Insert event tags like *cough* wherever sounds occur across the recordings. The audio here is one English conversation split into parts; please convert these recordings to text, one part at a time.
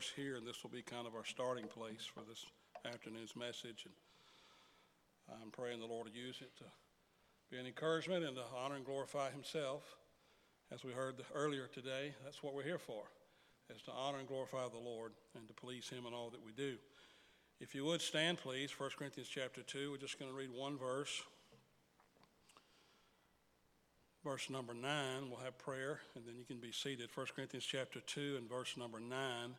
verse here, and this will be kind of our starting place for this afternoon's message. And I'm praying the Lord will use it to be an encouragement and to honor and glorify Himself. As we heard earlier today, that's what we're here for, is to honor and glorify the Lord and to please Him in all that we do. If you would stand, please, 1 Corinthians chapter 2. We're just going to read one verse. Verse number 9, we'll have prayer, and then you can be seated. 1 Corinthians chapter 2 and verse number 9.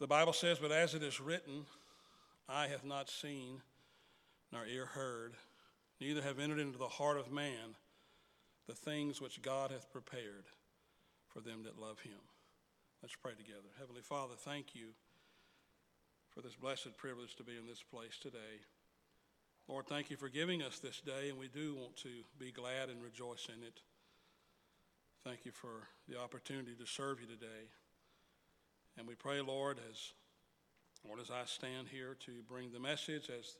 The Bible says, But as it is written, eye have not seen, nor ear heard, neither have entered into the heart of man the things which God hath prepared for them that love him. Let's pray together. Heavenly Father, thank you for this blessed privilege to be in this place today. Lord, thank you for giving us this day, and we do want to be glad and rejoice in it. Thank you for the opportunity to serve you today. And we pray, Lord, as Lord, as I stand here to bring the message, as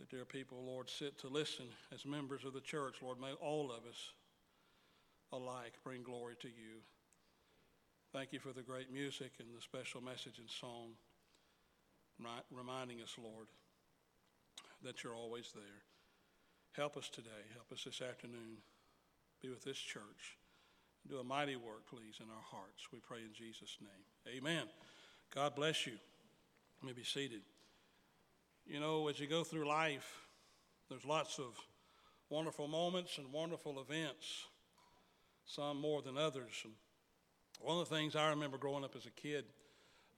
the dear people, Lord, sit to listen as members of the church, Lord, may all of us alike bring glory to you. Thank you for the great music and the special message and song reminding us, Lord, that you're always there. Help us today. Help us this afternoon. Be with this church. Do a mighty work, please, in our hearts. We pray in Jesus' name. Amen. God bless you. Let me be seated. You know, as you go through life, there's lots of wonderful moments and wonderful events, some more than others. And one of the things I remember growing up as a kid,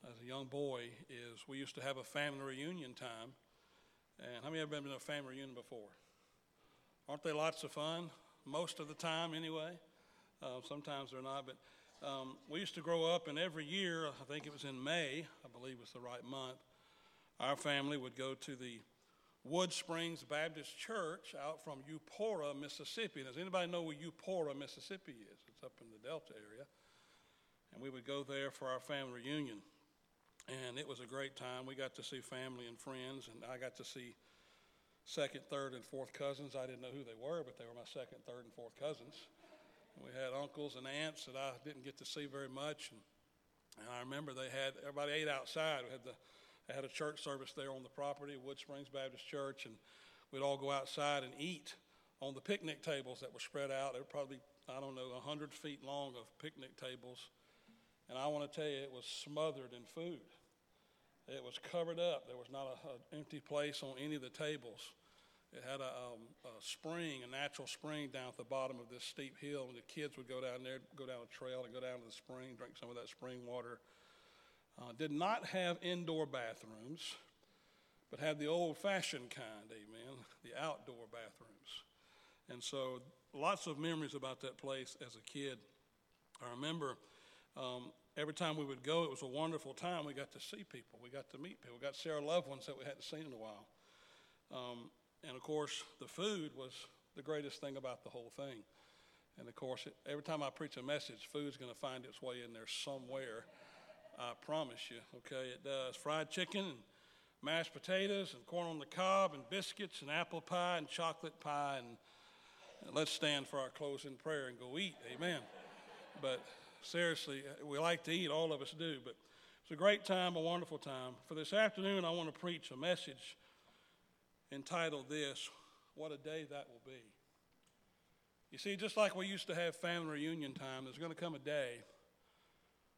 as a young boy is we used to have a family reunion time. And how many have ever been to a family reunion before? Aren't they lots of fun? Most of the time, anyway. Uh, sometimes they're not. But um, we used to grow up, and every year, I think it was in May, I believe it was the right month, our family would go to the Wood Springs Baptist Church out from Eupora, Mississippi. Does anybody know where Eupora, Mississippi is? It's up in the Delta area. And we would go there for our family reunion and it was a great time. We got to see family and friends, and I got to see second, third, and fourth cousins. I didn't know who they were, but they were my second, third, and fourth cousins. We had uncles and aunts that I didn't get to see very much, and, and I remember they had everybody ate outside. We had the had a church service there on the property, Wood Springs Baptist Church, and we'd all go outside and eat on the picnic tables that were spread out. They were probably I don't know 100 feet long of picnic tables and I want to tell you, it was smothered in food. It was covered up. There was not an empty place on any of the tables. It had a, um, a, spring, a natural spring down at the bottom of this steep hill, and the kids would go down there, go down a trail, and go down to the spring, drink some of that spring water. Uh, did not have indoor bathrooms, but had the old-fashioned kind, amen, the outdoor bathrooms. And so, lots of memories about that place as a kid. I remember um, every time we would go, it was a wonderful time. We got to see people, we got to meet people, we got to see our loved ones that we hadn't seen in a while. Um, and of course, the food was the greatest thing about the whole thing. And of course, it, every time I preach a message, food's going to find its way in there somewhere. I promise you. Okay, it does. Fried chicken and mashed potatoes and corn on the cob and biscuits and apple pie and chocolate pie and, and let's stand for our closing prayer and go eat. Amen. But seriously, we like to eat, all of us do, but it's a great time, a wonderful time. For this afternoon, I want to preach a message entitled This What a Day That Will Be. You see, just like we used to have family reunion time, there's going to come a day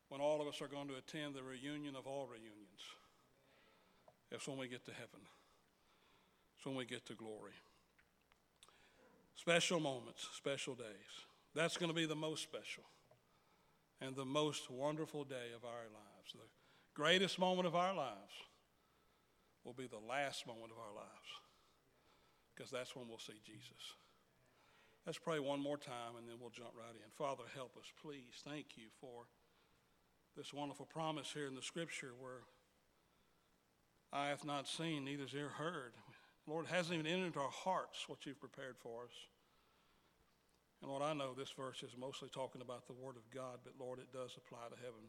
when all of us are going to attend the reunion of all reunions. That's when we get to heaven, it's when we get to glory. Special moments, special days. That's going to be the most special and the most wonderful day of our lives. The greatest moment of our lives will be the last moment of our lives because that's when we'll see Jesus. Let's pray one more time and then we'll jump right in. Father, help us, please. Thank you for this wonderful promise here in the scripture where eye have not seen, neither has ear heard. Lord, hasn't even entered into our hearts what you've prepared for us. And Lord, I know this verse is mostly talking about the Word of God, but Lord, it does apply to heaven.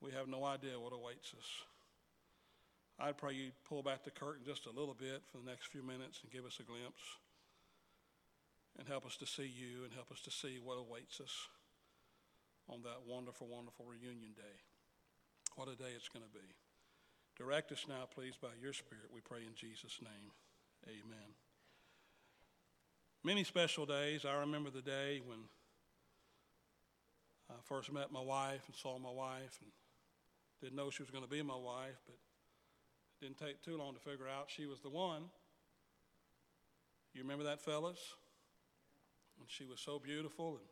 We have no idea what awaits us. I pray you pull back the curtain just a little bit for the next few minutes and give us a glimpse and help us to see you and help us to see what awaits us. on that wonderful, wonderful reunion day. What a day it's going to be. Direct us now, please, by your Spirit, we pray in Jesus' name. Amen. Many special days. I remember the day when I first met my wife and saw my wife and didn't know she was going to be my wife, but didn't take too long to figure out she was the one. You remember that, fellas? And she was so beautiful and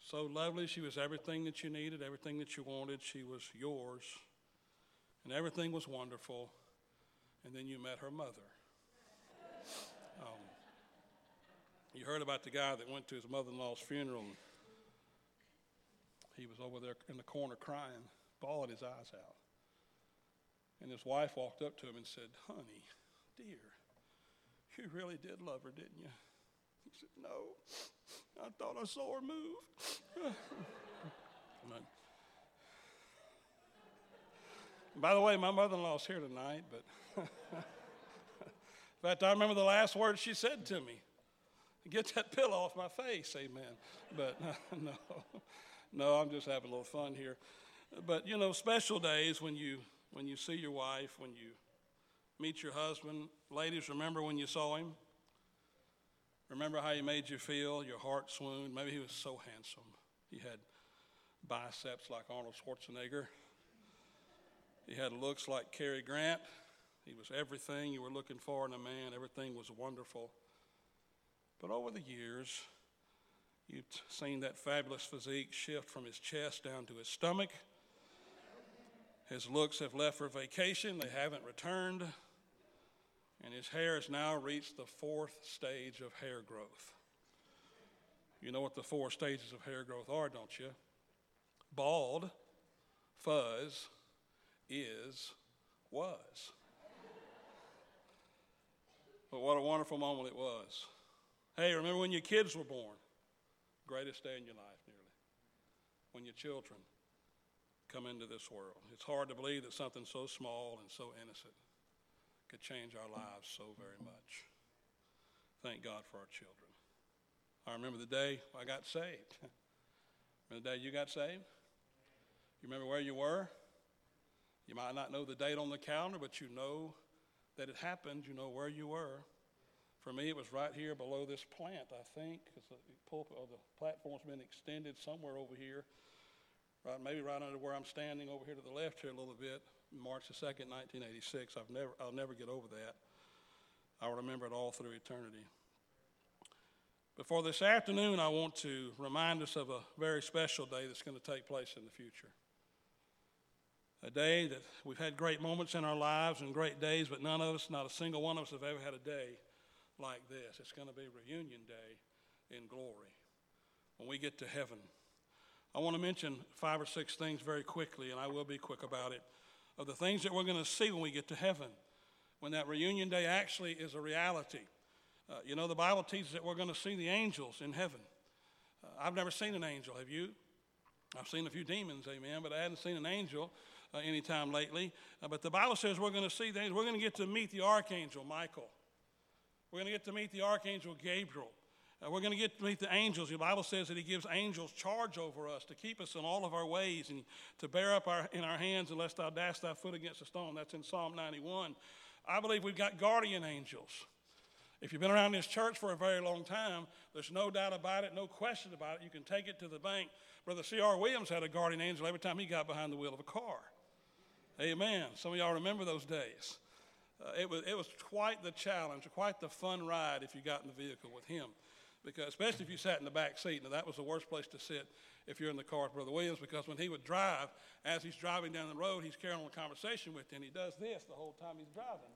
so lovely. She was everything that you needed, everything that you wanted. She was yours. And everything was wonderful. And then you met her mother. Um, you heard about the guy that went to his mother in law's funeral. And he was over there in the corner crying, bawling his eyes out. And his wife walked up to him and said, Honey, dear, you really did love her, didn't you? He said, No, I thought I saw her move. *laughs* By the way, my mother in law's here tonight, but *laughs* in fact, I remember the last words she said to me Get that pillow off my face, amen. But *laughs* no, no, I'm just having a little fun here. But you know, special days when you when you see your wife, when you meet your husband. Ladies, remember when you saw him? Remember how he made you feel? Your heart swooned. Maybe he was so handsome. He had biceps like Arnold Schwarzenegger. He had looks like Cary Grant. He was everything you were looking for in a man. Everything was wonderful. But over the years, you've seen that fabulous physique shift from his chest down to his stomach. His looks have left for vacation, they haven't returned and his hair has now reached the fourth stage of hair growth. You know what the four stages of hair growth are, don't you? Bald, fuzz, is, was. But what a wonderful moment it was. Hey, remember when your kids were born? Greatest day in your life, nearly. When your children come into this world. It's hard to believe that something so small and so innocent could change our lives so very much. Thank God for our children. I remember the day I got saved. *laughs* remember the day you got saved? You remember where you were? You might not know the date on the calendar, but you know that it happened. You know where you were. For me, it was right here below this plant, I think, because the pulpit or the platform's been extended somewhere over here, right, maybe right under where I'm standing over here to the left here a little bit. March the 2nd, 1986. I've never, I'll never get over that. I'll remember it all through eternity. But for this afternoon, I want to remind us of a very special day that's going to take place in the future. A day that we've had great moments in our lives and great days, but none of us, not a single one of us, have ever had a day like this. It's going to be reunion day in glory when we get to heaven. I want to mention five or six things very quickly, and I will be quick about it of the things that we're going to see when we get to heaven, when that reunion day actually is a reality. Uh, you know, the Bible teaches that we're going to see the angels in heaven. Uh, I've never seen an angel, have you? I've seen a few demons, amen, but I hadn't seen an angel uh, anytime lately. Uh, but the Bible says we're going to see things. We're going to get to meet the archangel Michael. We're going to get to meet the archangel Gabriel. Uh, we're going to get to meet the angels. The Bible says that He gives angels charge over us to keep us in all of our ways and to bear up our, in our hands unless thou dash thy foot against a stone. That's in Psalm 91. I believe we've got guardian angels. If you've been around this church for a very long time, there's no doubt about it, no question about it. You can take it to the bank. Brother C.R. Williams had a guardian angel every time he got behind the wheel of a car. Amen. Some of y'all remember those days. Uh, it, was, it was quite the challenge, quite the fun ride if you got in the vehicle with him because especially if you sat in the back seat. Now that was the worst place to sit if you're in the car with Brother Williams because when he would drive, as he's driving down the road, he's carrying on a conversation with you, and he does this the whole time he's driving.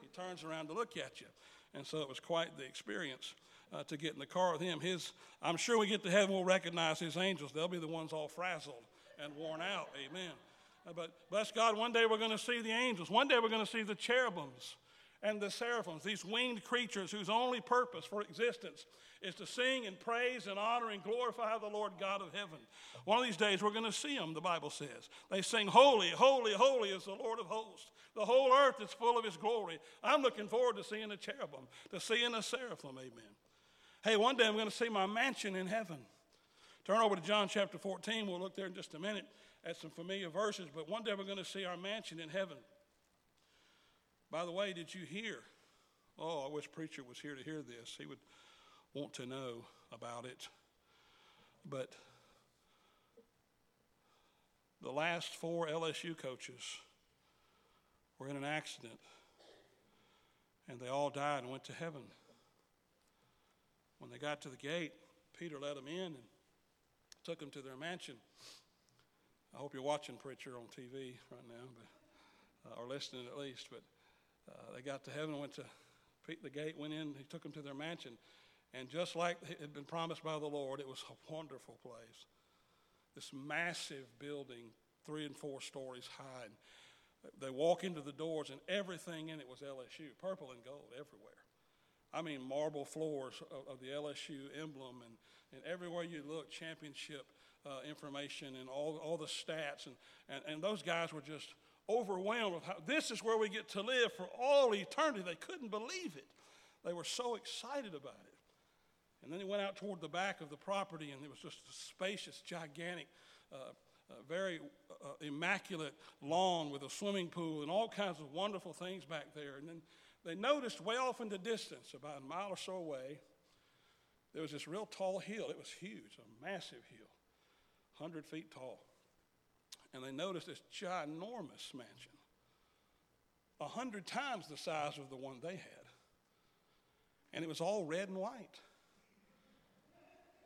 He turns around to look at you, and so it was quite the experience. Uh, to get in the car with him, his I'm sure we get to heaven, we'll recognize his angels. They'll be the ones all frazzled and worn out. Amen. Uh, but bless God, one day we're going to see the angels. One day we're going to see the cherubims and the seraphims, these winged creatures whose only purpose for existence is to sing and praise and honor and glorify the Lord God of heaven. One of these days we're going to see them, the Bible says. They sing, Holy, holy, holy is the Lord of hosts. The whole earth is full of his glory. I'm looking forward to seeing the cherubim, to seeing the seraphim. Amen. Hey, one day I'm going to see my mansion in heaven. Turn over to John chapter 14. We'll look there in just a minute at some familiar verses, but one day we're going to see our mansion in heaven. By the way, did you hear? Oh, I wish preacher was here to hear this. He would want to know about it. But the last four LSU coaches were in an accident and they all died and went to heaven. When they got to the gate, Peter let them in and took them to their mansion. I hope you're watching Preacher on TV right now, but, uh, or listening at least. But uh, they got to heaven, went to the gate, went in, he took them to their mansion. And just like it had been promised by the Lord, it was a wonderful place. This massive building, three and four stories high. And they walk into the doors, and everything in it was LSU, purple and gold everywhere. I mean, marble floors of, of the LSU emblem, and, and everywhere you look, championship uh, information and all, all the stats. And, and, and those guys were just overwhelmed with how this is where we get to live for all eternity. They couldn't believe it. They were so excited about it. And then he went out toward the back of the property, and it was just a spacious, gigantic, uh, uh, very uh, immaculate lawn with a swimming pool and all kinds of wonderful things back there. And then they noticed way off in the distance, about a mile or so away, there was this real tall hill. It was huge, a massive hill, 100 feet tall. And they noticed this ginormous mansion, a hundred times the size of the one they had. And it was all red and white.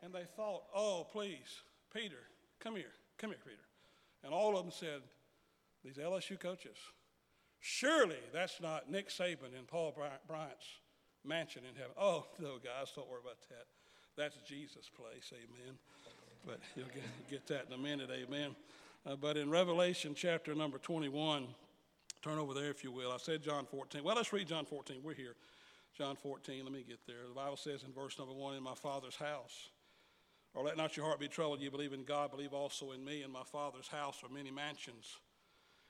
And they thought, oh, please, Peter, come here, come here, Peter. And all of them said, these LSU coaches, Surely that's not Nick Saban in Paul Bryant's mansion in heaven. Oh, *laughs* no, guys, don't worry about that. That's Jesus' place, amen. But you'll get, get that in a minute, amen. Uh, but in Revelation chapter number 21, turn over there if you will. I said John 14. Well, let's read John 14. We're here. John 14, let me get there. The Bible says in verse number 1 In my Father's house. Or let not your heart be troubled. You believe in God, believe also in me. In my Father's house are many mansions.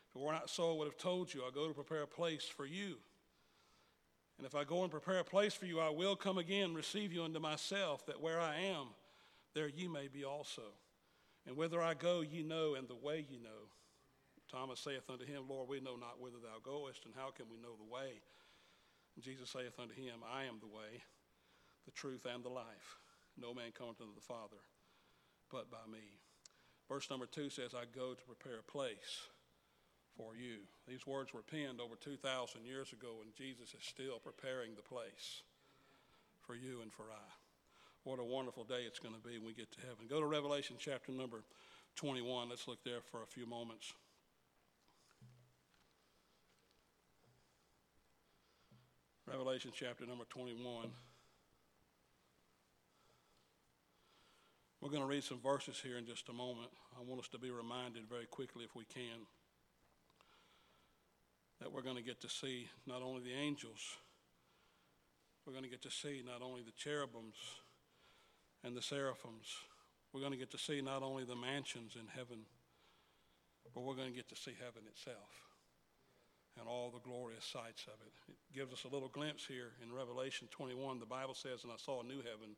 If it were not so, I would have told you, I go to prepare a place for you. And if I go and prepare a place for you, I will come again, receive you unto myself, that where I am, there ye may be also. And whither I go, ye know, and the way ye know. Thomas saith unto him, Lord, we know not whither thou goest, and how can we know the way? And Jesus saith unto him, I am the way, the truth, and the life. No man cometh unto the Father but by me. Verse number two says, I go to prepare a place for you. These words were penned over 2,000 years ago, and Jesus is still preparing the place for you and for I. What a wonderful day it's going to be when we get to heaven. Go to Revelation chapter number 21. Let's look there for a few moments. Revelation chapter number 21. We're going to read some verses here in just a moment. I want us to be reminded very quickly, if we can that we're going to get to see not only the angels, we're going to get to see not only the cherubims and the seraphims, we're going to get to see not only the mansions in heaven, but we're going to get to see heaven itself and all the glorious sights of it. It gives us a little glimpse here in Revelation 21. The Bible says, And I saw a new heaven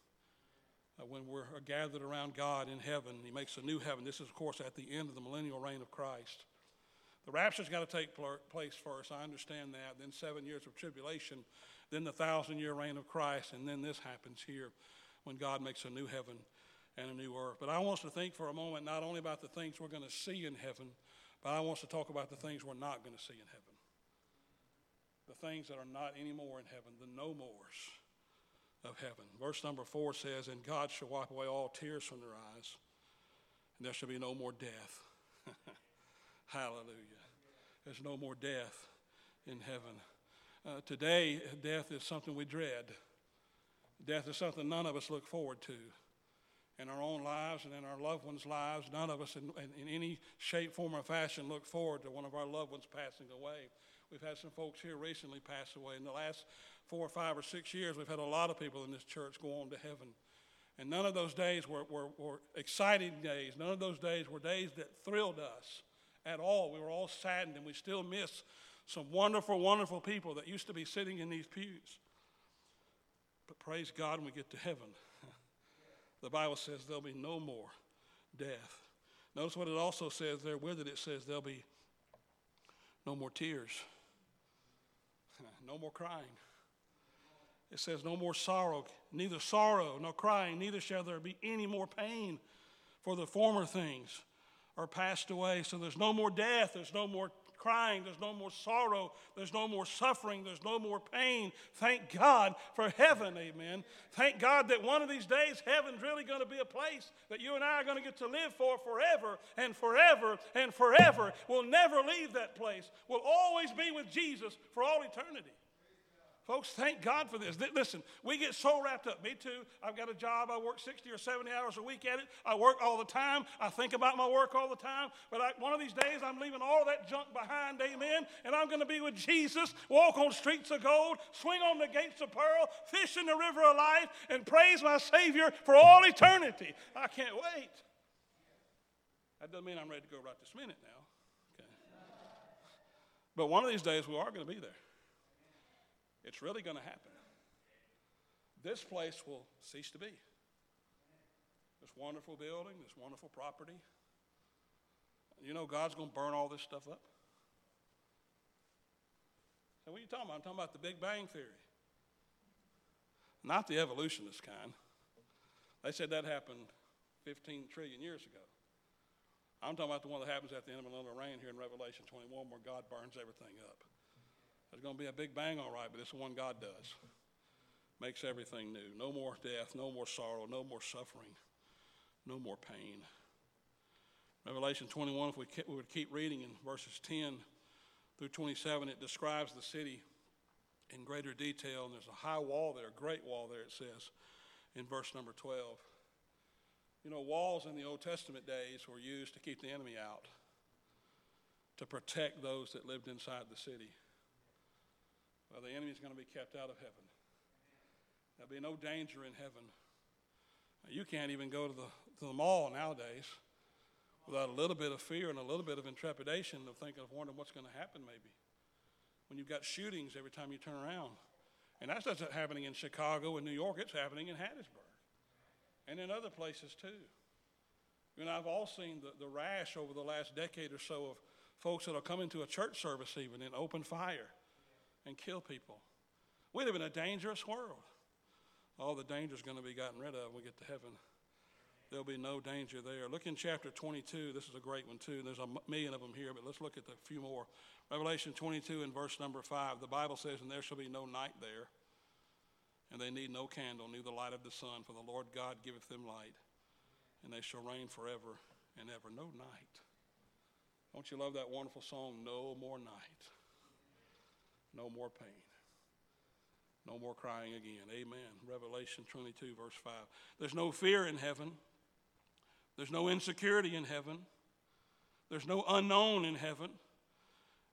Uh, when we're gathered around God in heaven, he makes a new heaven. This is, of course, at the end of the millennial reign of Christ. The rapture's got to take place first. I understand that. Then seven years of tribulation, then the thousand year reign of Christ, and then this happens here when God makes a new heaven and a new earth. But I want us to think for a moment not only about the things we're going to see in heaven, but I want us to talk about the things we're not going to see in heaven. The things that are not anymore in heaven, the no mores of heaven. Verse number four says, And God shall wipe away all tears from their eyes, and there shall be no more death. *laughs* Hallelujah. There's no more death in heaven. Uh, today, death is something we dread. Death is something none of us look forward to. in our own lives and in our loved ones' lives. None of us, in, in, in, any shape, form, or fashion, look forward to one of our loved ones passing away. We've had some folks here recently pass away. In the last four or five or six years, we've had a lot of people in this church go on to heaven. And none of those days were, were, were exciting days. None of those days were days that thrilled us at all. We were all saddened, and we still miss some wonderful, wonderful people that used to be sitting in these pews. But praise God when we get to heaven. *laughs* the Bible says there'll be no more death. Notice what it also says there with it. It says there'll be no more tears, *laughs* no more crying. It says no more sorrow, neither sorrow nor crying, neither shall there be any more pain, for the former things are passed away. So there's no more death, there's no more crying, there's no more sorrow, there's no more suffering, there's no more pain. Thank God for heaven, amen. Thank God that one of these days heaven's really going to be a place that you and I are going to get to live for forever and forever and forever. We'll never leave that place. We'll always be with Jesus for all eternity. Folks, thank God for this. Listen, we get so wrapped up. Me too. I've got a job. I work 60 or 70 hours a week at it. I work all the time. I think about my work all the time. But I, one of these days, I'm leaving all that junk behind, amen. And I'm going to be with Jesus, walk on streets of gold, swing on the gates of pearl, fish in the river of life, and praise my Savior for all eternity. I can't wait. That doesn't mean I'm ready to go right this minute now. Okay. But one of these days, we are going to be there. It's really going to happen. This place will cease to be. This wonderful building, this wonderful property. You know, God's going to burn all this stuff up. So, what are you talking about? I'm talking about the Big Bang Theory, not the evolutionist kind. They said that happened 15 trillion years ago. I'm talking about the one that happens at the end of a little rain here in Revelation 21 where God burns everything up. There's going to be a big bang, all right, but it's the one God does. Makes everything new. No more death, no more sorrow, no more suffering, no more pain. Revelation 21, if we, we would keep reading in verses 10 through 27, it describes the city in greater detail. And there's a high wall there, a great wall there, it says in verse number 12. You know, walls in the Old Testament days were used to keep the enemy out, to protect those that lived inside the city. Well, the enemy is going to be kept out of heaven. There'll be no danger in heaven. You can't even go to the, to the mall nowadays without a little bit of fear and a little bit of intrepidation of thinking of wondering what's going to happen maybe. When you've got shootings every time you turn around. And that's not happening in Chicago and New York, it's happening in Hattiesburg and in other places too. You know, I've all seen the, the rash over the last decade or so of folks that will come into a church service even and open fire and kill people. We live in a dangerous world. All the danger is going to be gotten rid of when we get to heaven. There'll be no danger there. Look in chapter 22. This is a great one, too. There's a million of them here, but let's look at a few more. Revelation 22 and verse number 5. The Bible says, And there shall be no night there, and they need no candle, neither light of the sun, for the Lord God giveth them light, and they shall reign forever and ever. No night. Don't you love that wonderful song, No More Night? No more pain. No more crying again. Amen. Revelation 22, verse 5. There's no fear in heaven. There's no insecurity in heaven. There's no unknown in heaven.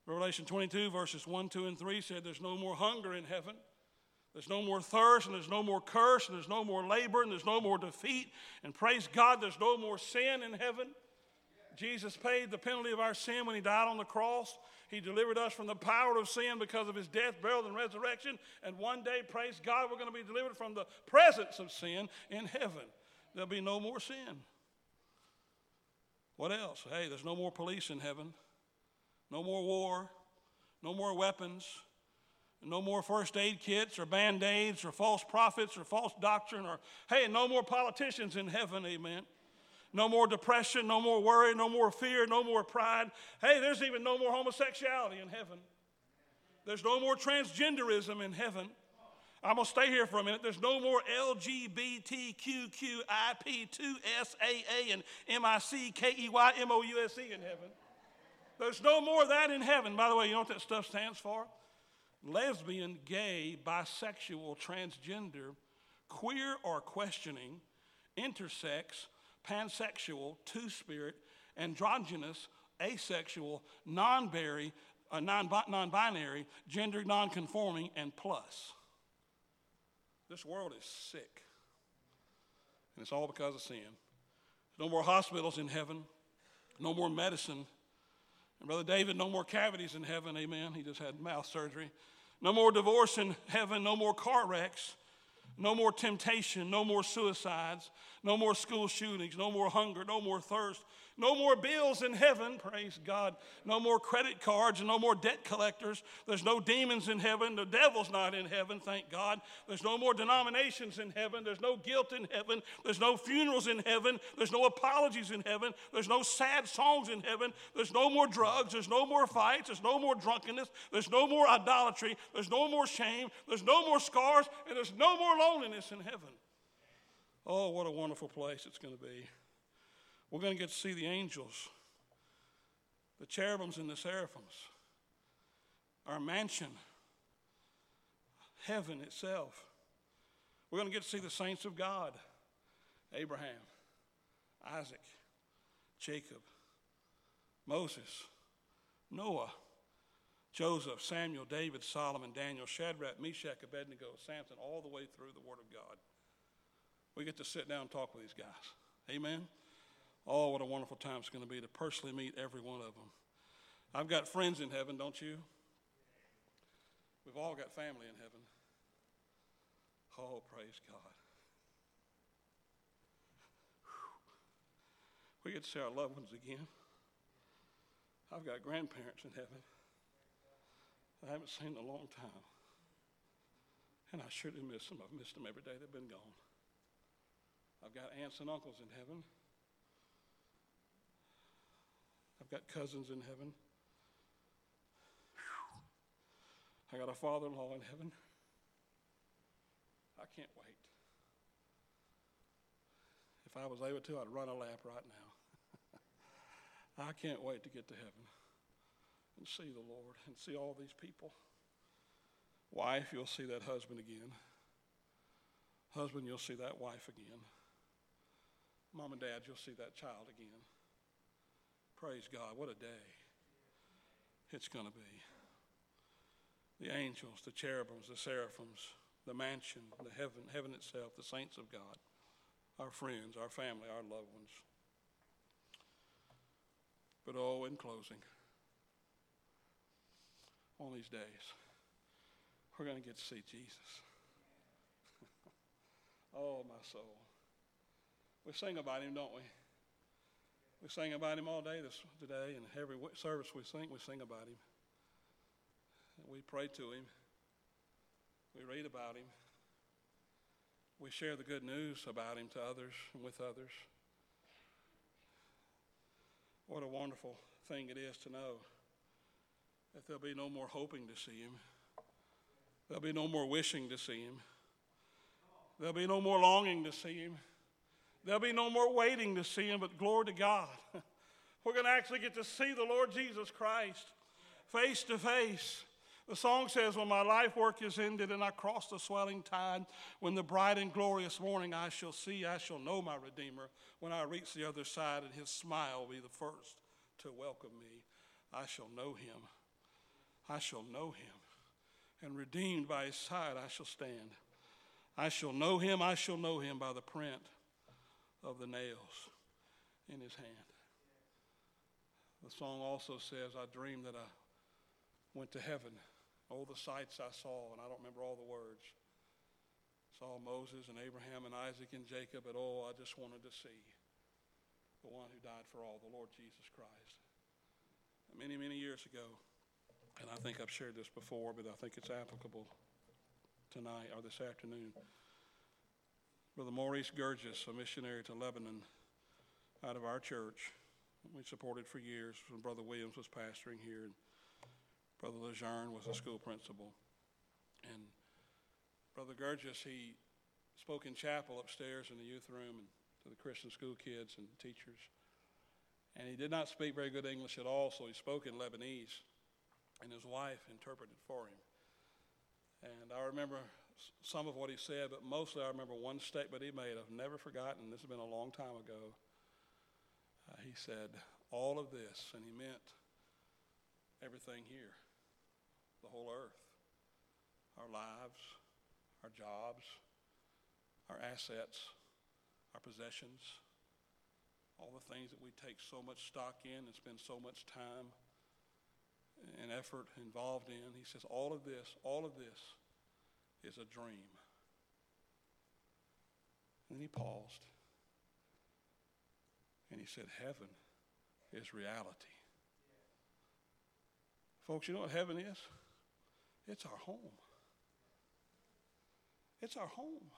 Revelation 22, verses 1, 2, and 3 said there's no more hunger in heaven. There's no more thirst, and there's no more curse, and there's no more labor, and there's no more defeat. And praise God, there's no more sin in heaven. Jesus paid the penalty of our sin when he died on the cross. He delivered us from the power of sin because of his death, burial, and resurrection. And one day, praise God, we're going to be delivered from the presence of sin in heaven. There'll be no more sin. What else? Hey, there's no more police in heaven, no more war, no more weapons, no more first aid kits or band aids or false prophets or false doctrine or, hey, no more politicians in heaven, amen. No more depression, no more worry, no more fear, no more pride. Hey, there's even no more homosexuality in heaven. There's no more transgenderism in heaven. I'm going to stay here for a minute. There's no more LGBTQQIP2SAA and MICKEYMOUSE in heaven. There's no more of that in heaven. By the way, you know what that stuff stands for? Lesbian, gay, bisexual, transgender, queer, or questioning intersex, pansexual, two spirit, androgynous, asexual, non uh, non binary, gender non conforming, and plus. This world is sick. And it's all because of sin. No more hospitals in heaven, no more medicine. And Brother David, no more cavities in heaven, amen. He just had mouth surgery. No more divorce in heaven, no more car wrecks, no more temptation, no more suicides, no more school shootings, no more hunger, no more thirst, no more bills in heaven, praise God. No more credit cards and no more debt collectors. There's no demons in heaven. The devil's not in heaven, thank God. There's no more denominations in heaven. There's no guilt in heaven. There's no funerals in heaven. There's no apologies in heaven. There's no sad songs in heaven. There's no more drugs. There's no more fights. There's no more drunkenness. There's no more idolatry. There's no more shame. There's no more scars. And there's no more loneliness in heaven. Oh, what a wonderful place it's going to be. We're going to get to see the angels, the cherubims and the seraphims, our mansion, heaven itself. We're going to get to see the saints of God Abraham, Isaac, Jacob, Moses, Noah, Joseph, Samuel, David, Solomon, Daniel, Shadrach, Meshach, Abednego, Samson, all the way through the Word of God. We get to sit down and talk with these guys. Amen. Oh, what a wonderful time it's going to be to personally meet every one of them. I've got friends in heaven, don't you? We've all got family in heaven. Oh, praise God. We get to see our loved ones again. I've got grandparents in heaven I haven't seen in a long time. And I sure do miss them. I've missed them every day they've been gone. I've got aunts and uncles in heaven. I've got cousins in heaven. I got a father in law in heaven. I can't wait. If I was able to, I'd run a lap right now. *laughs* I can't wait to get to heaven and see the Lord and see all these people. Wife, you'll see that husband again. Husband, you'll see that wife again. Mom and dad, you'll see that child again. Praise God. What a day it's going to be. The angels, the cherubims, the seraphims, the mansion, the heaven, heaven itself, the saints of God, our friends, our family, our loved ones. But oh, in closing, on these days, we're going to get to see Jesus. *laughs* oh, my soul. We sing about him, don't we? We sing about him all day this, today, and every service we sing, we sing about him. We pray to him. We read about him. We share the good news about him to others and with others. What a wonderful thing it is to know that there'll be no more hoping to see him. There'll be no more wishing to see him. There'll be no more longing to see him. There'll be no more waiting to see him, but glory to God. *laughs* We're going to actually get to see the Lord Jesus Christ face to face. The song says, When my life work is ended and I cross the swelling tide, when the bright and glorious morning I shall see, I shall know my Redeemer. When I reach the other side and his smile will be the first to welcome me, I shall know him. I shall know him. And redeemed by his side I shall stand. I shall know him, I shall know him by the print of the nails in his hand. The song also says, I dreamed that I went to heaven. All the sights I saw, and I don't remember all the words. Saw Moses and Abraham and Isaac and Jacob, but oh, I just wanted to see the one who died for all, the Lord Jesus Christ. Many, many years ago, and I think I've shared this before, but I think it's applicable tonight or this afternoon. Brother Maurice Gurgis, a missionary to Lebanon out of our church. We supported for years when Brother Williams was pastoring here. And Brother Lejeune was a school principal. And Brother Gurgis, he spoke in chapel upstairs in the youth room and to the Christian school kids and teachers. And he did not speak very good English at all, so he spoke in Lebanese, and his wife interpreted for him. And I remember some of what he said, but mostly I remember one statement he made I've never forgotten. This has been a long time ago. Uh, he said, All of this, and he meant everything here, the whole earth, our lives, our jobs, our assets, our possessions, all the things that we take so much stock in and spend so much time and effort involved in. He says, all of this, all of this is a dream. And then he paused. And he said, Heaven is reality. Folks, you know what heaven is? It's our home. It's our home.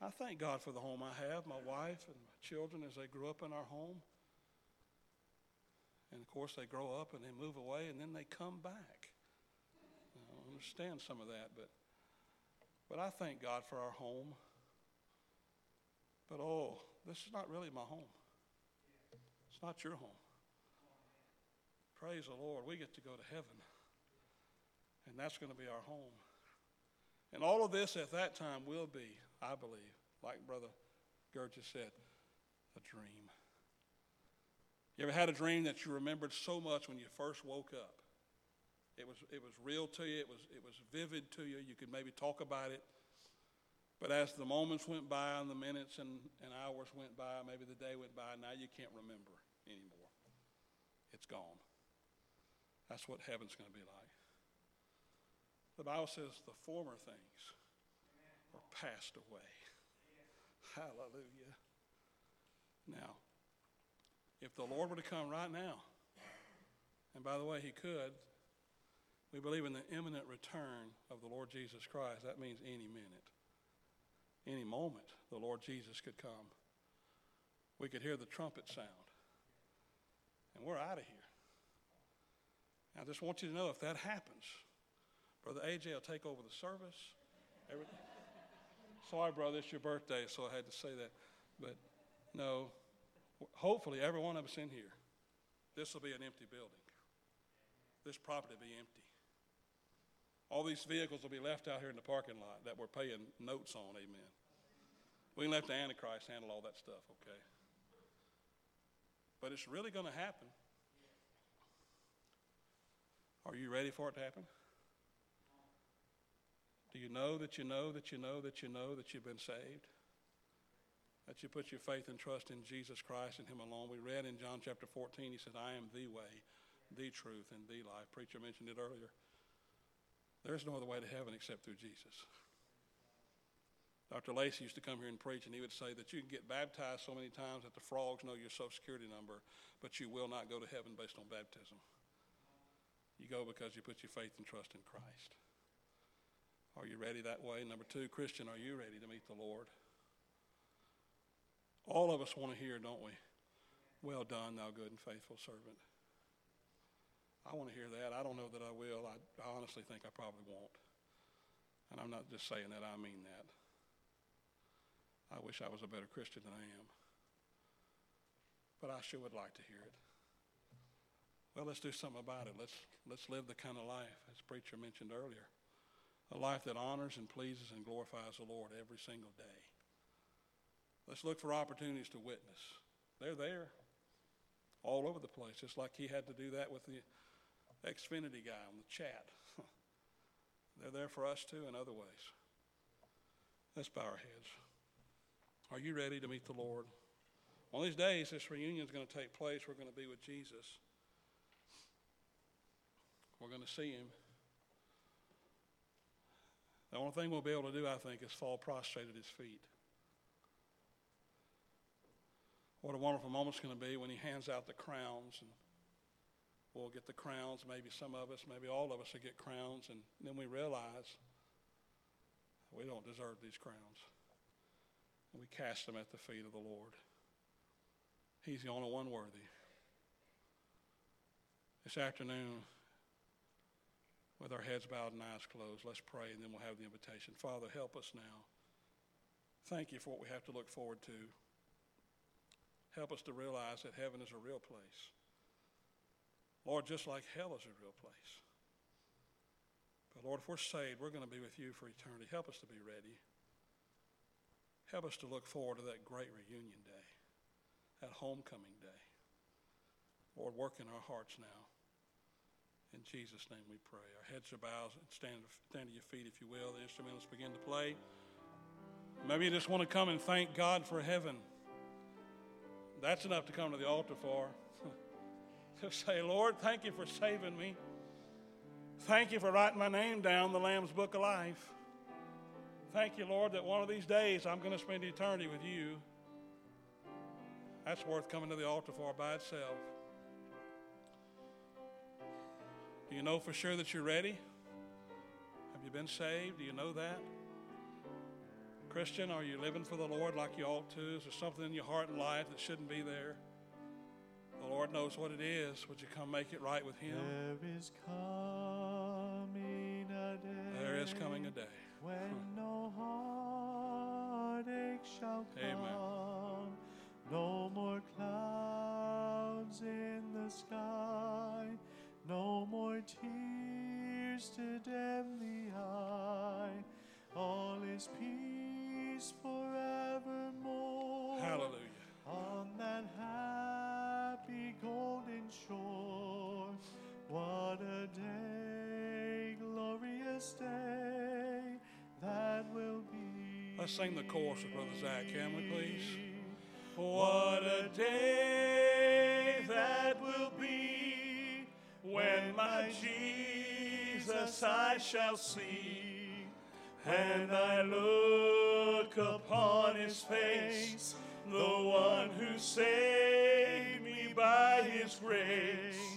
I thank God for the home I have, my wife and my children as they grew up in our home. And of course, they grow up and they move away and then they come back. Understand some of that, but, but I thank God for our home. But oh, this is not really my home. It's not your home. Praise the Lord. We get to go to heaven. And that's going to be our home. And all of this at that time will be, I believe, like Brother Gurgis said, a dream. You ever had a dream that you remembered so much when you first woke up? It was, it was real to you, it was, it was vivid to you, you could maybe talk about it. But as the moments went by and the minutes and, and hours went by, maybe the day went by, now you can't remember anymore. It's gone. That's what heaven's going to be like. The Bible says the former things are passed away. Hallelujah. Now, if the Lord were to come right now, and by the way, he could, we believe in the imminent return of the Lord Jesus Christ. That means any minute, any moment, the Lord Jesus could come. We could hear the trumpet sound, and we're out of here. I just want you to know if that happens, Brother AJ will take over the service. Everything. *laughs* Sorry, brother, it's your birthday, so I had to say that. But no, hopefully, every one of us in here, this will be an empty building. This property will be empty. All these vehicles will be left out here in the parking lot that we're paying notes on, amen. We can let the Antichrist handle all that stuff, okay? But it's really going to happen. Are you ready for it to happen? Do you know that you know that you know that you know that you've been saved? That you put your faith and trust in Jesus Christ and Him alone. We read in John chapter 14, He said, I am the way, the truth, and the life. Preacher mentioned it earlier. There's no other way to heaven except through Jesus. Dr. Lacey used to come here and preach, and he would say that you can get baptized so many times that the frogs know your social security number, but you will not go to heaven based on baptism. You go because you put your faith and trust in Christ. Are you ready that way? Number two, Christian, are you ready to meet the Lord? All of us want to hear, don't we? Well done, thou good and faithful servant. I want to hear that. I don't know that I will. I, I honestly think I probably won't. And I'm not just saying that, I mean that. I wish I was a better Christian than I am. But I sure would like to hear it. Well, let's do something about it. Let's, let's live the kind of life, as preacher mentioned earlier, a life that honors and pleases and glorifies the Lord every single day. Let's look for opportunities to witness. They're there all over the place, just like he had to do that with the Xfinity guy on the chat. *laughs* They're there for us too in other ways. Let's bow our heads. Are you ready to meet the Lord? One of these days, this reunion is going to take place. We're going to be with Jesus. We're going to see him. The only thing we'll be able to do, I think, is fall prostrate at his feet. What a wonderful moment's going to be when he hands out the crowns and we'll get the crowns. Maybe some of us, maybe all of us will get crowns, and then we realize we don't deserve these crowns. And we cast them at the feet of the Lord. He's the only one worthy. This afternoon, with our heads bowed and eyes closed, let's pray and then we'll have the invitation. Father, help us now. Thank you for what we have to look forward to. Help us to realize that heaven is a real place. Lord, just like hell is a real place. But Lord, if we're saved, we're going to be with you for eternity. Help us to be ready. Help us to look forward to that great reunion day, that homecoming day. Lord, work in our hearts now. In Jesus' name we pray. Our heads are bowed. Stand, stand to your feet, if you will. The instrumentals begin to play. Maybe you just want to come and thank God for heaven. That's enough to come to the altar for. Just say, Lord, thank you for saving me. Thank you for writing my name down in the Lamb's Book of Life. Thank you, Lord, that one of these days I'm going to spend eternity with you. That's worth coming to the altar for by itself. Do you know for sure that you're ready? Have you been saved? Do you know that? Christian, are you living for the Lord like you ought to? Is there something in your heart and life that shouldn't be there? The Lord knows what it is. Would you come make it right with Him? There is coming a day. There is coming a day. When hmm. no heartache shall come. Amen. No more clouds in the sky. No more tears to dim the eye. All is peace forevermore. Glorious day that will be. Let's sing the chorus with Brother Zach, can we please? What a day that will be when my Jesus I shall see, and I look upon his face, the one who saved me by his grace.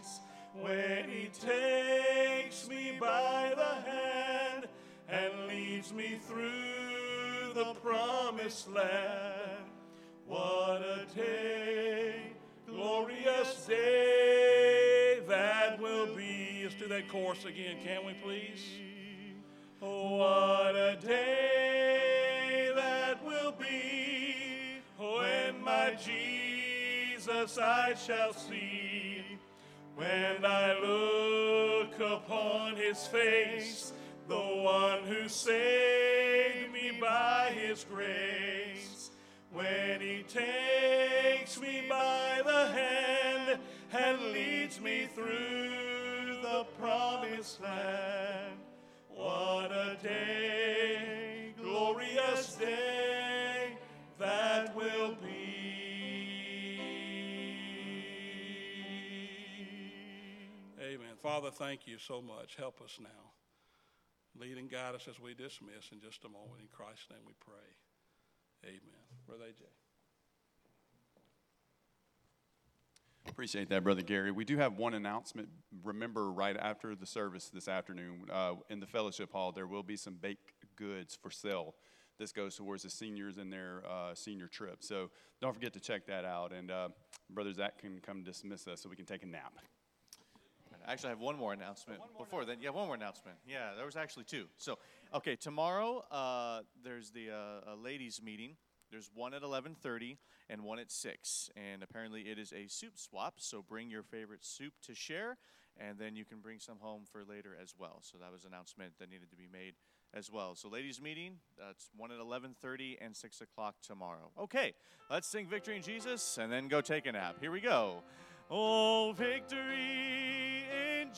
Leads me through the promised land. What a day, glorious day that will be. Let's do that chorus again, can we please? What a day that will be when my Jesus I shall see. When I look upon his face, the one who saved me by his grace. When he takes me by the hand and leads me through the promised land. What a day, glorious day that will be. Amen. Father, thank you so much. Help us now. Lead and guide us as we dismiss in just a moment. In Christ's name we pray. Amen. Brother AJ. Appreciate that, Brother Gary. We do have one announcement. Remember, right after the service this afternoon uh, in the fellowship hall, there will be some baked goods for sale. This goes towards the seniors and their uh, senior trip. So don't forget to check that out. And uh, Brother Zach can come dismiss us so we can take a nap. Actually, I have one more announcement before then. Yeah, one more announcement. Yeah, there was actually two. So, okay, tomorrow uh, there's the uh, a ladies' meeting. There's one at 11:30 and one at six, and apparently it is a soup swap. So bring your favorite soup to share, and then you can bring some home for later as well. So that was an announcement that needed to be made as well. So ladies' meeting. That's one at 11:30 and six o'clock tomorrow. Okay, let's sing "Victory in Jesus" and then go take a nap. Here we go. Oh, victory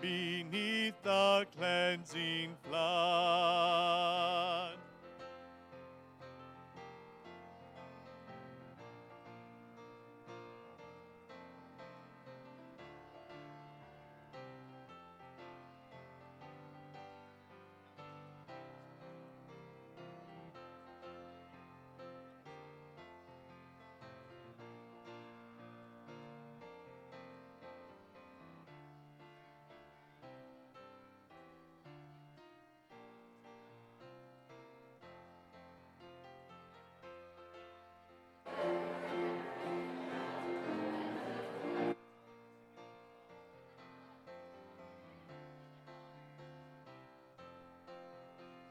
beneath the cleansing flood.